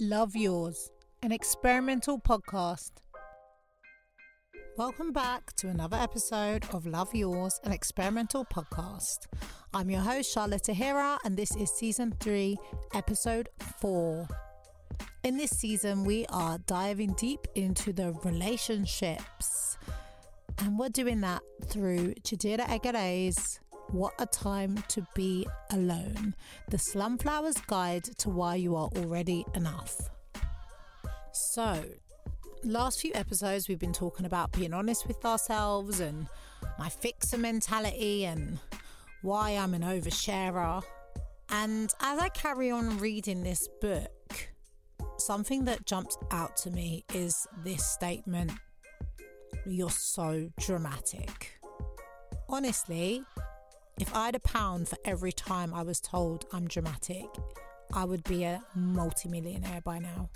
Love Yours, an experimental podcast. Welcome back to another episode of Love Yours, an experimental podcast. I'm your host, Shahlaa Tahira, and this is season three, episode four. In this season, we are diving deep into the relationships, and we're doing that through Chidera Eggerue's what a Time to Be Alone The Slumflower's Guide to Why You Are Already Enough. So, last few episodes, we've been talking about being honest with ourselves and my fixer mentality and why I'm an oversharer. And as I carry on reading this book, something that jumps out to me is this statement You're so dramatic. Honestly, if I had a pound for every time I was told I'm dramatic, I would be a multimillionaire by now.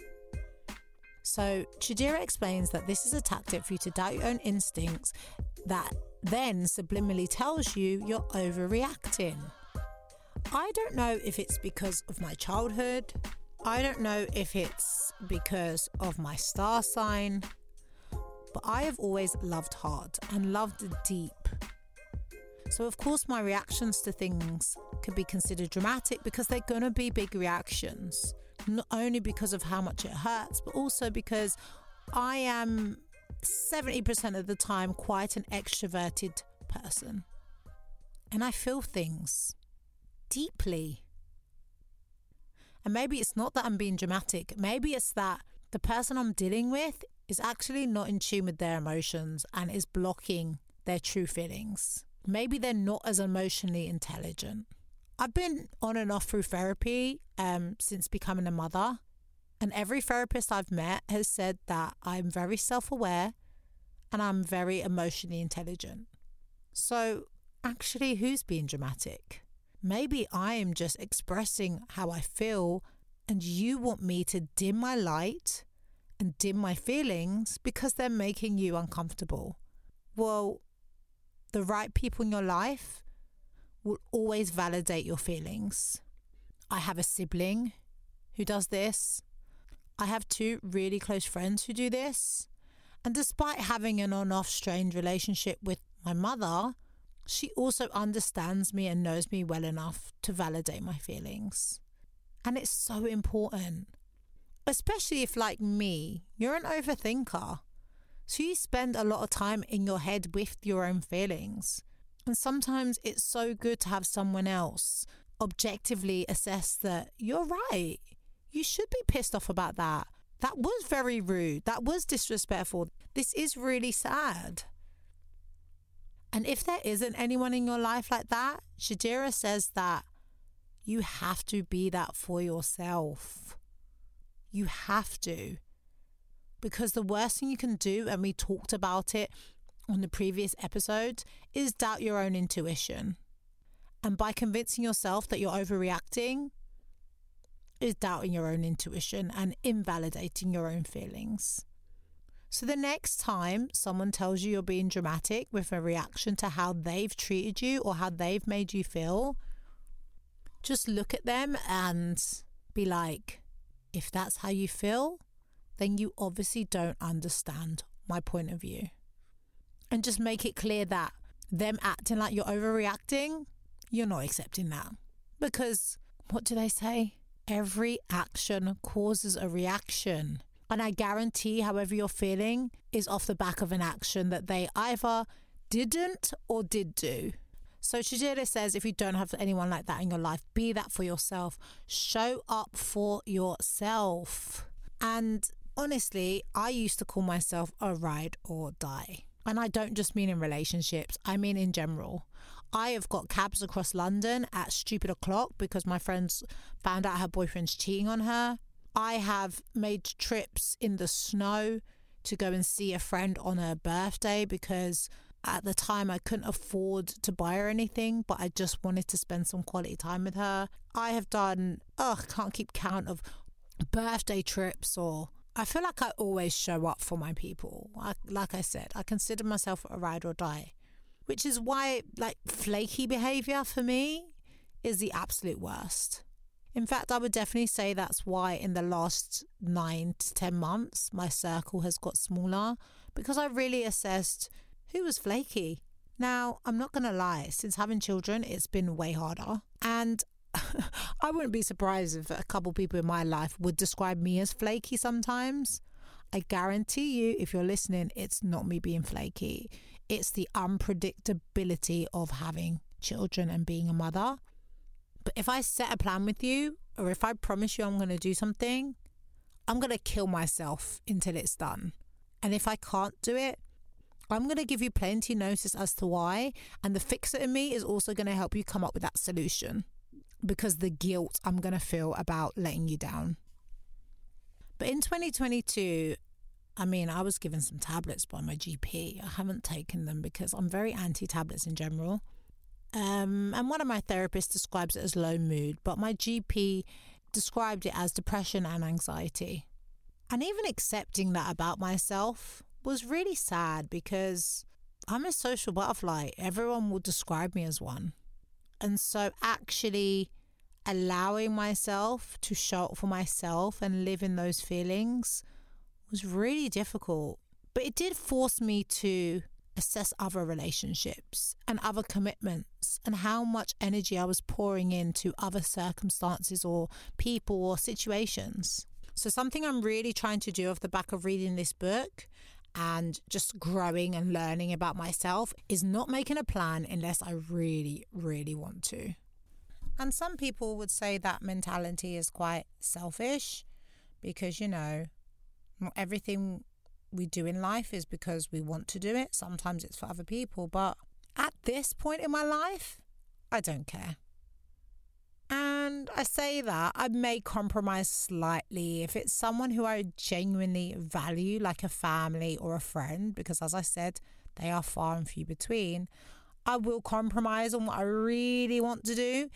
So, Chidera explains that this is a tactic for you to doubt your own instincts that then subliminally tells you you're overreacting. I don't know if it's because of my childhood. I don't know if it's because of my star sign. But I have always loved hard and loved deep. So, of course, my reactions to things could be considered dramatic because they're going to be big reactions, not only because of how much it hurts, but also because I am 70% of the time quite an extroverted person. And I feel things deeply. And maybe it's not that I'm being dramatic, maybe it's that the person I'm dealing with is actually not in tune with their emotions and is blocking their true feelings maybe they're not as emotionally intelligent. I've been on and off through therapy um, since becoming a mother, and every therapist I've met has said that I'm very self aware and I'm very emotionally intelligent. So, actually, who's being dramatic? Maybe I am just expressing how I feel, and you want me to dim my light and dim my feelings because they're making you uncomfortable. Well, the right people in your life will always validate your feelings. I have a sibling who does this. I have two really close friends who do this. And despite having an on off strained relationship with my mother, she also understands me and knows me well enough to validate my feelings. And it's so important, especially if, like me, you're an overthinker. So you spend a lot of time in your head with your own feelings. And sometimes it's so good to have someone else objectively assess that you're right. You should be pissed off about that. That was very rude. That was disrespectful. This is really sad. And if there isn't anyone in your life like that, Chidera says that you have to be that for yourself. You have to because the worst thing you can do, and we talked about it on the previous episode, is doubt your own intuition. And by convincing yourself that you're overreacting, is doubting your own intuition and invalidating your own feelings. So, the next time someone tells you you're being dramatic with a reaction to how they've treated you or how they've made you feel, just look at them and be like, if that's how you feel, then you obviously don't understand my point of view. And just make it clear that them acting like you're overreacting, you're not accepting that. Because what do they say? Every action causes a reaction. And I guarantee, however you're feeling, is off the back of an action that they either didn't or did do. So Chidera says if you don't have anyone like that in your life, be that for yourself. Show up for yourself. And honestly, I used to call myself a ride or die. And I don't just mean in relationships, I mean in general. I have got cabs across London at stupid o'clock because my friends found out her boyfriend's cheating on her. I have made trips in the snow to go and see a friend on her birthday because at the time I couldn't afford to buy her anything, but I just wanted to spend some quality time with her. I have done, oh, I can't keep count of birthday trips or I feel like I always show up for my people. I, like I said, I consider myself a ride or die, which is why like flaky behavior for me is the absolute worst. In fact, I would definitely say that's why in the last nine to 10 months, my circle has got smaller because I really assessed who was flaky. Now, I'm not going to lie, since having children, it's been way harder. And I wouldn't be surprised if a couple people in my life would describe me as flaky sometimes. I guarantee you, if you're listening, it's not me being flaky. It's the unpredictability of having children and being a mother. But if I set a plan with you, or if I promise you I'm going to do something, I'm going to kill myself until it's done. And if I can't do it, I'm going to give you plenty notice as to why. And the fixer in me is also going to help you come up with that solution because the guilt I'm going to feel about letting you down. But in 2022, I mean, I was given some tablets by my GP. I haven't taken them because I'm very anti tablets in general. Um, and one of my therapists describes it as low mood, but my GP described it as depression and anxiety. And even accepting that about myself was really sad because I'm a social butterfly. Everyone will describe me as one. And so actually allowing myself to show up for myself and live in those feelings was really difficult. But it did force me to assess other relationships and other commitments and how much energy I was pouring into other circumstances or people or situations. So, something I'm really trying to do off the back of reading this book and just growing and learning about myself is not making a plan unless I really, really want to. And some people would say that mentality is quite selfish because, you know, not everything we do in life is because we want to do it. Sometimes it's for other people. But at this point in my life, I don't care. And I say that I may compromise slightly if it's someone who I genuinely value, like a family or a friend, because as I said, they are far and few between. I will compromise on what I really want to do.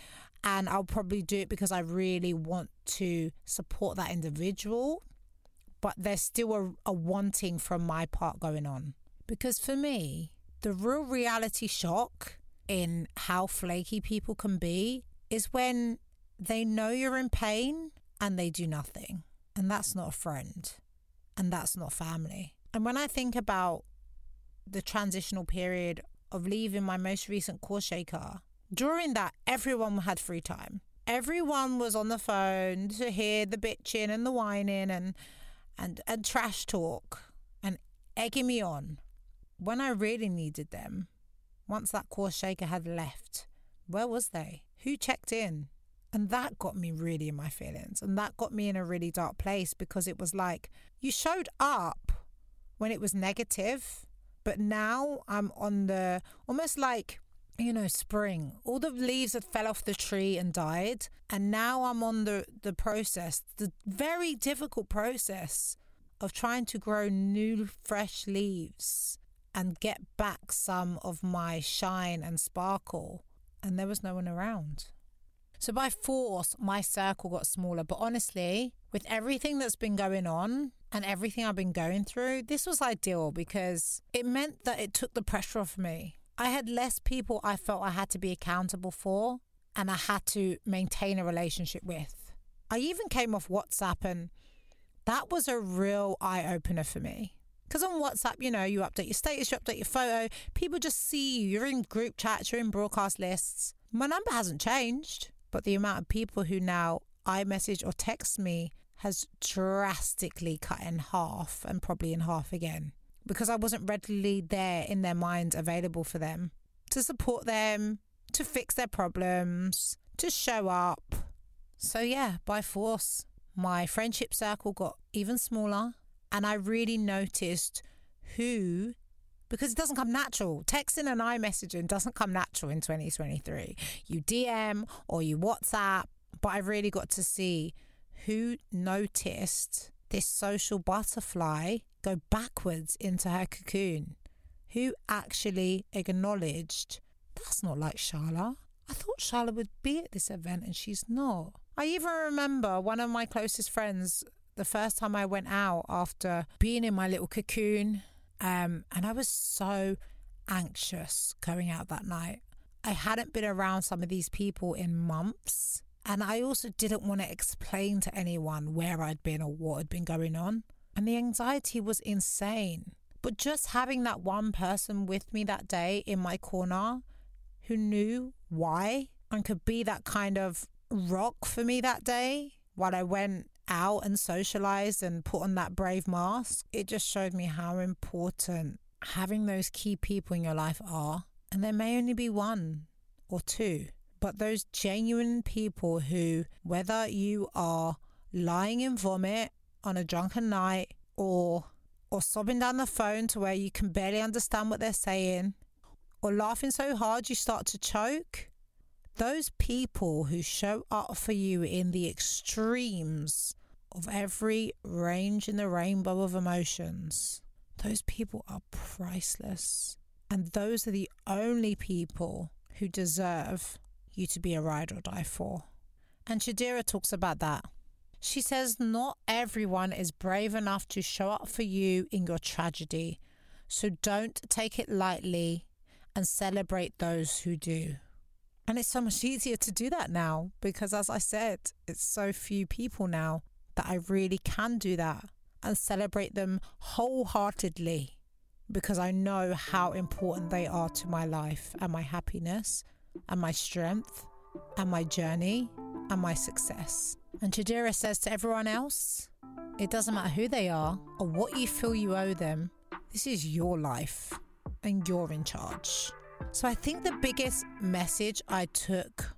And I'll probably do it because I really want to support that individual but there's still a, a wanting from my part going on. Because for me, the real reality shock in how flaky people can be is when they know you're in pain and they do nothing. And that's not a friend. And that's not family. And when I think about the transitional period of leaving my most recent course shaker, during that, everyone had free time. Everyone was on the phone to hear the bitching and the whining and and, and trash talk and egging me on when I really needed them. Once that course shaker had left, where was they? Who checked in? And that got me really in my feelings. And that got me in a really dark place because it was like, you showed up when it was negative, but now I'm on the almost like, you know, spring. All the leaves had fell off the tree and died. And now I'm on the, the process, the very difficult process of trying to grow new, fresh leaves and get back some of my shine and sparkle. And there was no one around. So by force, my circle got smaller. But honestly, with everything that's been going on and everything I've been going through, this was ideal because it meant that it took the pressure off me. I had less people I felt I had to be accountable for and I had to maintain a relationship with. I even came off WhatsApp and that was a real eye opener for me. Because on WhatsApp, you know, you update your status, you update your photo, people just see you. You're in group chats, you're in broadcast lists. My number hasn't changed, but the amount of people who now I message or text me has drastically cut in half and probably in half again because I wasn't readily there in their minds available for them to support them, to fix their problems, to show up. So, yeah, by force, my friendship circle got even smaller. And I really noticed who, because it doesn't come natural. Texting and iMessaging doesn't come natural in 2023. You DM or you WhatsApp, but I really got to see who noticed this social butterfly go backwards into her cocoon, who actually acknowledged that's not like Shahlaa. I thought Shahlaa would be at this event and she's not. I even remember one of my closest friends, the first time I went out after being in my little cocoon, um, and I was so anxious going out that night. I hadn't been around some of these people in months. And I also didn't want to explain to anyone where I'd been or what had been going on. And the anxiety was insane. But just having that one person with me that day in my corner who knew why and could be that kind of rock for me that day while I went out and socialized and put on that brave mask, it just showed me how important having those key people in your life are. And there may only be one or two, but those genuine people who, whether you are lying in vomit on a drunken night or or sobbing down the phone to where you can barely understand what they're saying, or laughing so hard you start to choke, those people who show up for you in the extremes of every range in the rainbow of emotions, those people are priceless. And those are the only people who deserve you to be a ride or die for. And Chidera talks about that. She says, Not everyone is brave enough to show up for you in your tragedy, so don't take it lightly and celebrate those who do. And it's so much easier to do that now because, as I said, it's so few people now that I really can do that and celebrate them wholeheartedly because I know how important they are to my life and my happiness and my strength and my journey and my success. And Chidera says to everyone else, it doesn't matter who they are or what you feel you owe them, this is your life and you're in charge. So I think the biggest message I took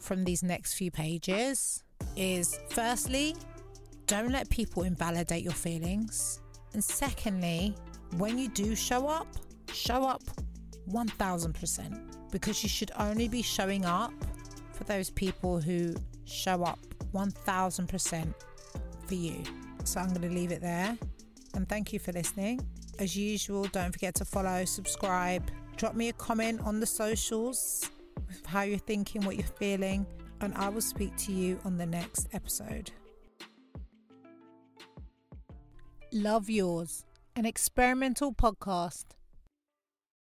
from these next few pages is firstly, don't let people invalidate your feelings. And secondly, when you do show up, show up 1000% because you should only be showing up for those people who show up 1000% for you. So I'm going to leave it there. And thank you for listening. As usual, don't forget to follow, subscribe, drop me a comment on the socials with how you're thinking, what you're feeling, and I will speak to you on the next episode. Love Yours, an experimental podcast